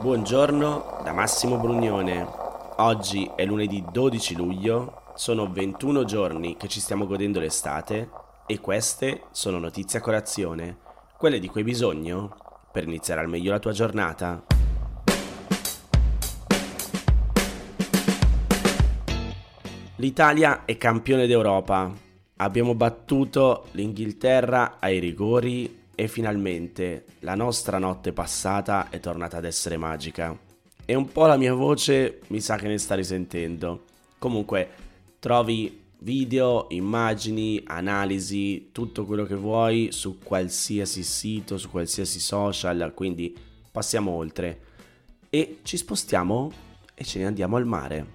Buongiorno da Massimo Brugnone. Oggi è lunedì 12 luglio, sono 21 giorni che ci stiamo godendo l'estate e queste sono notizie a colazione, quelle di cui hai bisogno per iniziare al meglio la tua giornata. L'Italia è campione d'Europa. Abbiamo battuto l'Inghilterra ai rigori e finalmente la nostra notte passata è tornata ad essere magica. E un po' la mia voce mi sa che ne sta risentendo. Comunque, trovi video, immagini, analisi, tutto quello che vuoi su qualsiasi sito, su qualsiasi social, quindi passiamo oltre. E ci spostiamo e ce ne andiamo al mare.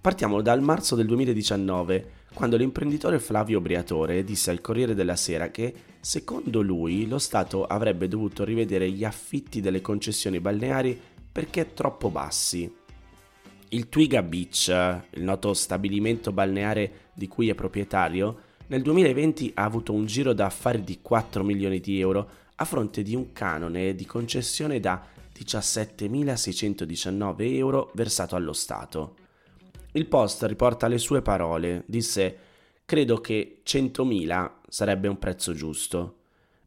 Partiamo dal marzo del 2019, quando l'imprenditore Flavio Briatore disse al Corriere della Sera che, secondo lui, lo Stato avrebbe dovuto rivedere gli affitti delle concessioni balneari perché troppo bassi. Il Twiga Beach, il noto stabilimento balneare di cui è proprietario, nel 2020 ha avuto un giro d'affari di 4 milioni di euro a fronte di un canone di concessione da 17.619 euro versato allo Stato. Il post riporta le sue parole, disse credo che 100.000 sarebbe un prezzo giusto.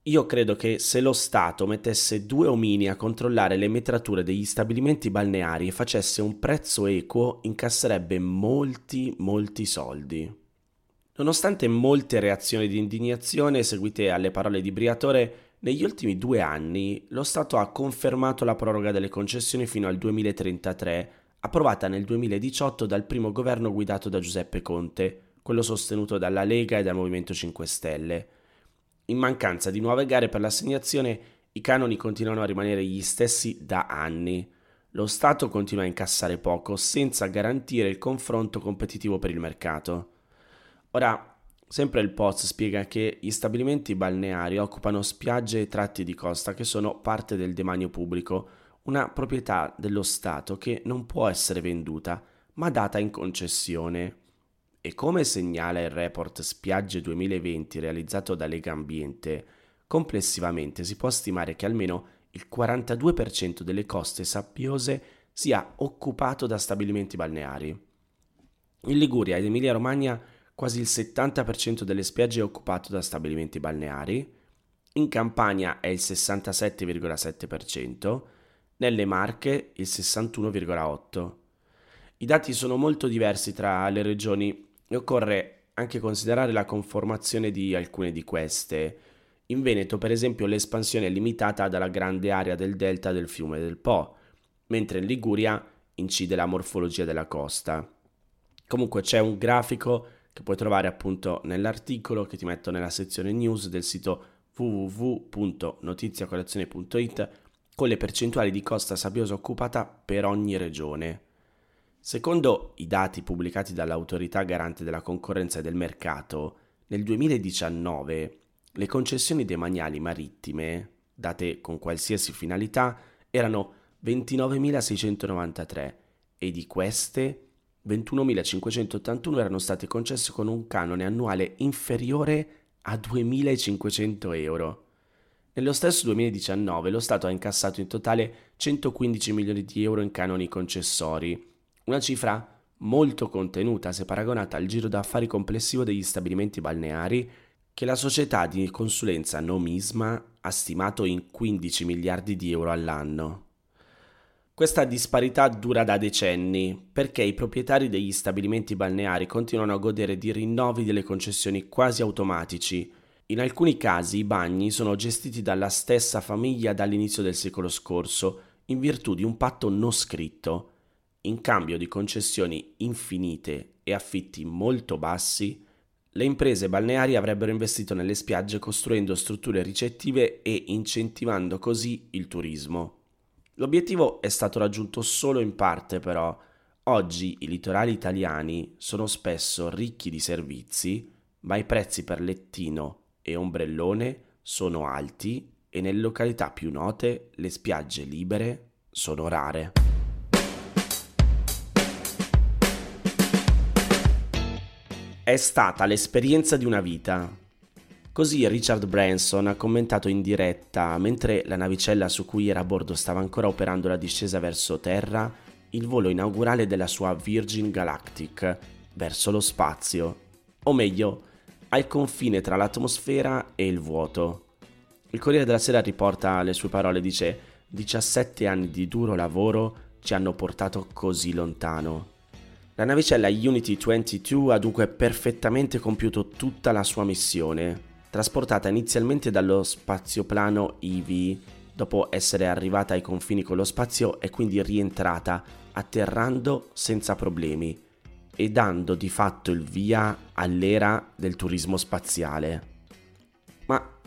Io credo che se lo Stato mettesse due omini a controllare le metrature degli stabilimenti balneari e facesse un prezzo equo, incasserebbe molti, molti soldi. Nonostante molte reazioni di indignazione seguite alle parole di Briatore, negli ultimi due anni lo Stato ha confermato la proroga delle concessioni fino al 2033 approvata nel 2018 dal primo governo guidato da Giuseppe Conte, quello sostenuto dalla Lega e dal Movimento 5 Stelle. In mancanza di nuove gare per l'assegnazione, i canoni continuano a rimanere gli stessi da anni. Lo Stato continua a incassare poco senza garantire il confronto competitivo per il mercato. Ora, sempre il Poz spiega che gli stabilimenti balneari occupano spiagge e tratti di costa che sono parte del demanio pubblico, una proprietà dello Stato che non può essere venduta, ma data in concessione. E come segnala il report Spiagge 2020 realizzato da Lega Ambiente, complessivamente si può stimare che almeno il 42% delle coste sabbiose sia occupato da stabilimenti balneari. In Liguria ed Emilia-Romagna quasi il 70% delle spiagge è occupato da stabilimenti balneari, in Campania è il 67,7%, nelle Marche il 61,8%. I dati sono molto diversi tra le regioni e occorre anche considerare la conformazione di alcune di queste. In Veneto, per esempio, l'espansione è limitata dalla grande area del delta del fiume del Po, mentre in Liguria incide la morfologia della costa. Comunque c'è un grafico che puoi trovare appunto nell'articolo che ti metto nella sezione news del sito www.notiziacolazione.it con le percentuali di costa sabbiosa occupata per ogni regione. Secondo i dati pubblicati dall'autorità garante della concorrenza e del mercato, nel 2019 le concessioni demaniali marittime, date con qualsiasi finalità, erano 29.693 e di queste 21.581 erano state concesse con un canone annuale inferiore a 2.500 euro. Nello stesso 2019 lo Stato ha incassato in totale 115 milioni di euro in canoni concessori, una cifra molto contenuta se paragonata al giro d'affari complessivo degli stabilimenti balneari che la società di consulenza Nomisma ha stimato in 15 miliardi di euro all'anno. Questa disparità dura da decenni perché i proprietari degli stabilimenti balneari continuano a godere di rinnovi delle concessioni quasi automatici in alcuni casi i bagni sono gestiti dalla stessa famiglia dall'inizio del secolo scorso, in virtù di un patto non scritto. In cambio di concessioni infinite e affitti molto bassi, le imprese balneari avrebbero investito nelle spiagge costruendo strutture ricettive e incentivando così il turismo. L'obiettivo è stato raggiunto solo in parte però. Oggi i litorali italiani sono spesso ricchi di servizi, ma i prezzi per lettino e ombrellone sono alti e nelle località più note le spiagge libere sono rare. È stata l'esperienza di una vita. Così Richard Branson ha commentato in diretta, mentre la navicella su cui era a bordo stava ancora operando la discesa verso terra, il volo inaugurale della sua Virgin Galactic verso lo spazio, o meglio, al confine tra l'atmosfera e il vuoto. Il Corriere della Sera riporta le sue parole, dice 17 anni di duro lavoro ci hanno portato così lontano. La navicella Unity 22 ha dunque perfettamente compiuto tutta la sua missione, trasportata inizialmente dallo spazioplano EV, dopo essere arrivata ai confini con lo spazio è quindi rientrata atterrando senza problemi e dando di fatto il via all'era del turismo spaziale. Ma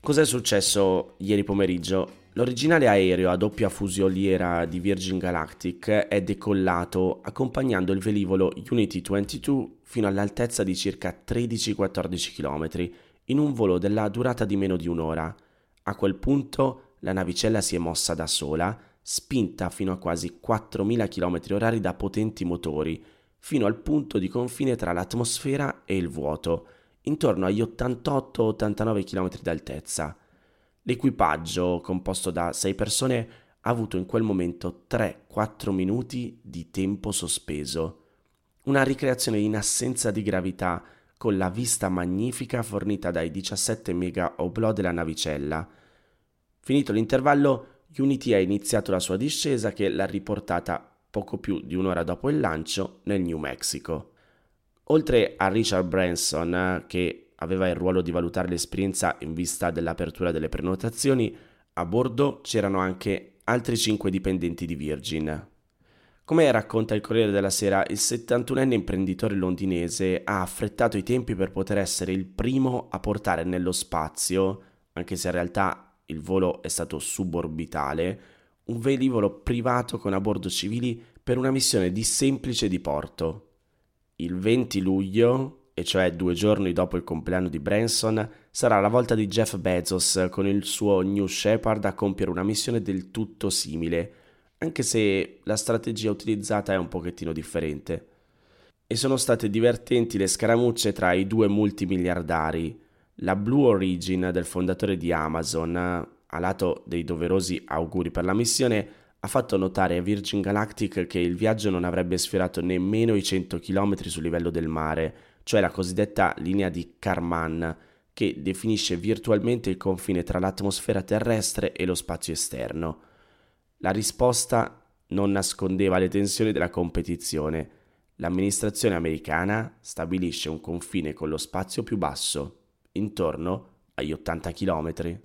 cos'è successo ieri pomeriggio? L'originale aereo a doppia fusoliera di Virgin Galactic è decollato accompagnando il velivolo Unity 22 fino all'altezza di circa 13-14 km in un volo della durata di meno di un'ora. A quel punto la navicella si è mossa da sola, spinta fino a quasi 4.000 km/h da potenti motori, fino al punto di confine tra l'atmosfera e il vuoto, intorno agli 88-89 km d'altezza. L'equipaggio, composto da 6 persone, ha avuto in quel momento 3-4 minuti di tempo sospeso. Una ricreazione in assenza di gravità con la vista magnifica fornita dai 17 mega oblò della navicella. Finito l'intervallo, Unity ha iniziato la sua discesa che l'ha riportata poco più di un'ora dopo il lancio nel New Mexico. Oltre a Richard Branson, che aveva il ruolo di valutare l'esperienza in vista dell'apertura delle prenotazioni, a bordo c'erano anche altri 5 dipendenti di Virgin. Come racconta il Corriere della Sera, il 71enne imprenditore londinese ha affrettato i tempi per poter essere il primo a portare nello spazio, anche se in realtà il volo è stato suborbitale, un velivolo privato con a bordo civili per una missione di semplice diporto. Il 20 luglio, e cioè due giorni dopo il compleanno di Branson, sarà la volta di Jeff Bezos con il suo New Shepard a compiere una missione del tutto simile anche se la strategia utilizzata è un pochettino differente. E sono state divertenti le scaramucce tra i due multimiliardari. La Blue Origin del fondatore di Amazon, a lato dei doverosi auguri per la missione, ha fatto notare a Virgin Galactic che il viaggio non avrebbe sfiorato nemmeno i 100 km sul livello del mare, cioè la cosiddetta linea di Karman, che definisce virtualmente il confine tra l'atmosfera terrestre e lo spazio esterno. La risposta non nascondeva le tensioni della competizione. L'amministrazione americana stabilisce un confine con lo spazio più basso, intorno agli 80 km.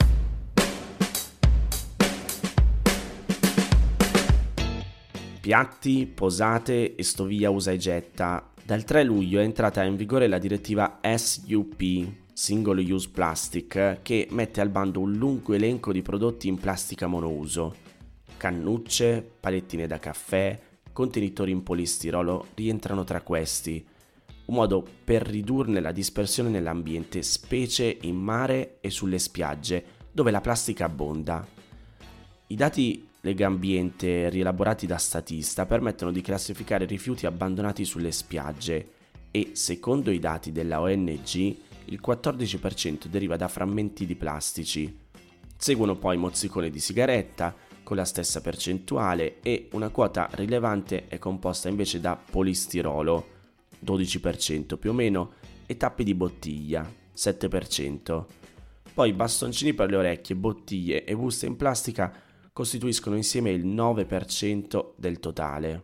Piatti, posate e stoviglia usa e getta. Dal 3 luglio è entrata in vigore la direttiva SUP, Single Use Plastic, che mette al bando un lungo elenco di prodotti in plastica monouso cannucce, palettine da caffè, contenitori in polistirolo rientrano tra questi, un modo per ridurne la dispersione nell'ambiente, specie in mare e sulle spiagge, dove la plastica abbonda. I dati Legambiente rielaborati da Statista permettono di classificare rifiuti abbandonati sulle spiagge e, secondo i dati della ONG, il 14% deriva da frammenti di plastici. Seguono poi mozzicone di sigaretta, con la stessa percentuale e una quota rilevante è composta invece da polistirolo, 12% più o meno, e tappi di bottiglia, 7%. Poi bastoncini per le orecchie, bottiglie e buste in plastica costituiscono insieme il 9% del totale.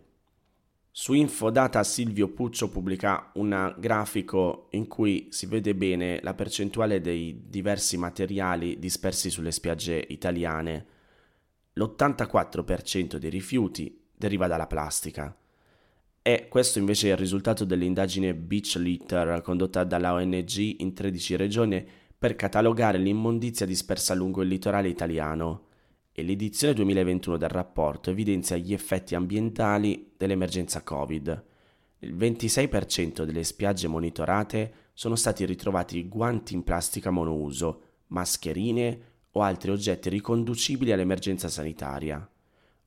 Su Infodata Silvio Puccio pubblica un grafico in cui si vede bene la percentuale dei diversi materiali dispersi sulle spiagge italiane l'84% dei rifiuti deriva dalla plastica. E questo invece è il risultato dell'indagine Beach Litter condotta dalla ONG in 13 regioni per catalogare l'immondizia dispersa lungo il litorale italiano e l'edizione 2021 del rapporto evidenzia gli effetti ambientali dell'emergenza Covid. Il 26% delle spiagge monitorate sono stati ritrovati guanti in plastica monouso, mascherine, o altri oggetti riconducibili all'emergenza sanitaria,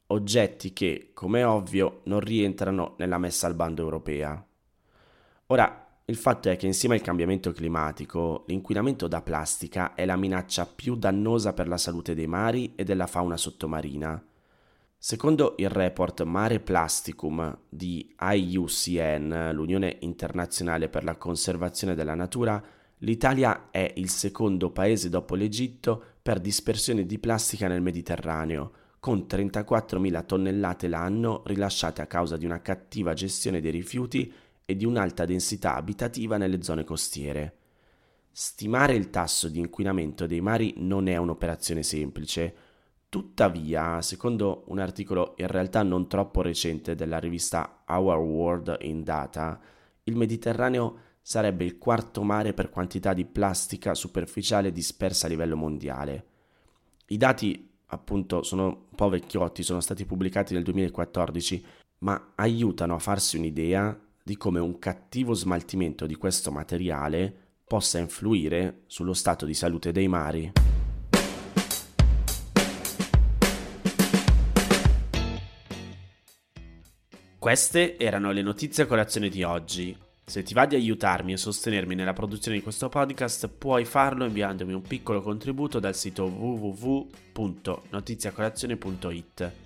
oggetti che, come ovvio, non rientrano nella messa al bando europea. Ora, Il fatto è che insieme al cambiamento climatico, l'inquinamento da plastica è la minaccia più dannosa per la salute dei mari e della fauna sottomarina. Secondo il report Mare Plasticum di IUCN, l'Unione Internazionale per la Conservazione della Natura, l'Italia è il secondo paese dopo l'Egitto per dispersione di plastica nel Mediterraneo, con 34.000 tonnellate l'anno rilasciate a causa di una cattiva gestione dei rifiuti e di un'alta densità abitativa nelle zone costiere. Stimare il tasso di inquinamento dei mari non è un'operazione semplice, tuttavia, secondo un articolo in realtà non troppo recente della rivista Our World in Data, il Mediterraneo sarebbe il quarto mare per quantità di plastica superficiale dispersa a livello mondiale. I dati appunto sono un po' vecchiotti, sono stati pubblicati nel 2014, ma aiutano a farsi un'idea di come un cattivo smaltimento di questo materiale possa influire sullo stato di salute dei mari. Queste erano le notizie a colazione di oggi. Se ti va di aiutarmi e sostenermi nella produzione di questo podcast, puoi farlo inviandomi un piccolo contributo dal sito www.notiziacolazione.it.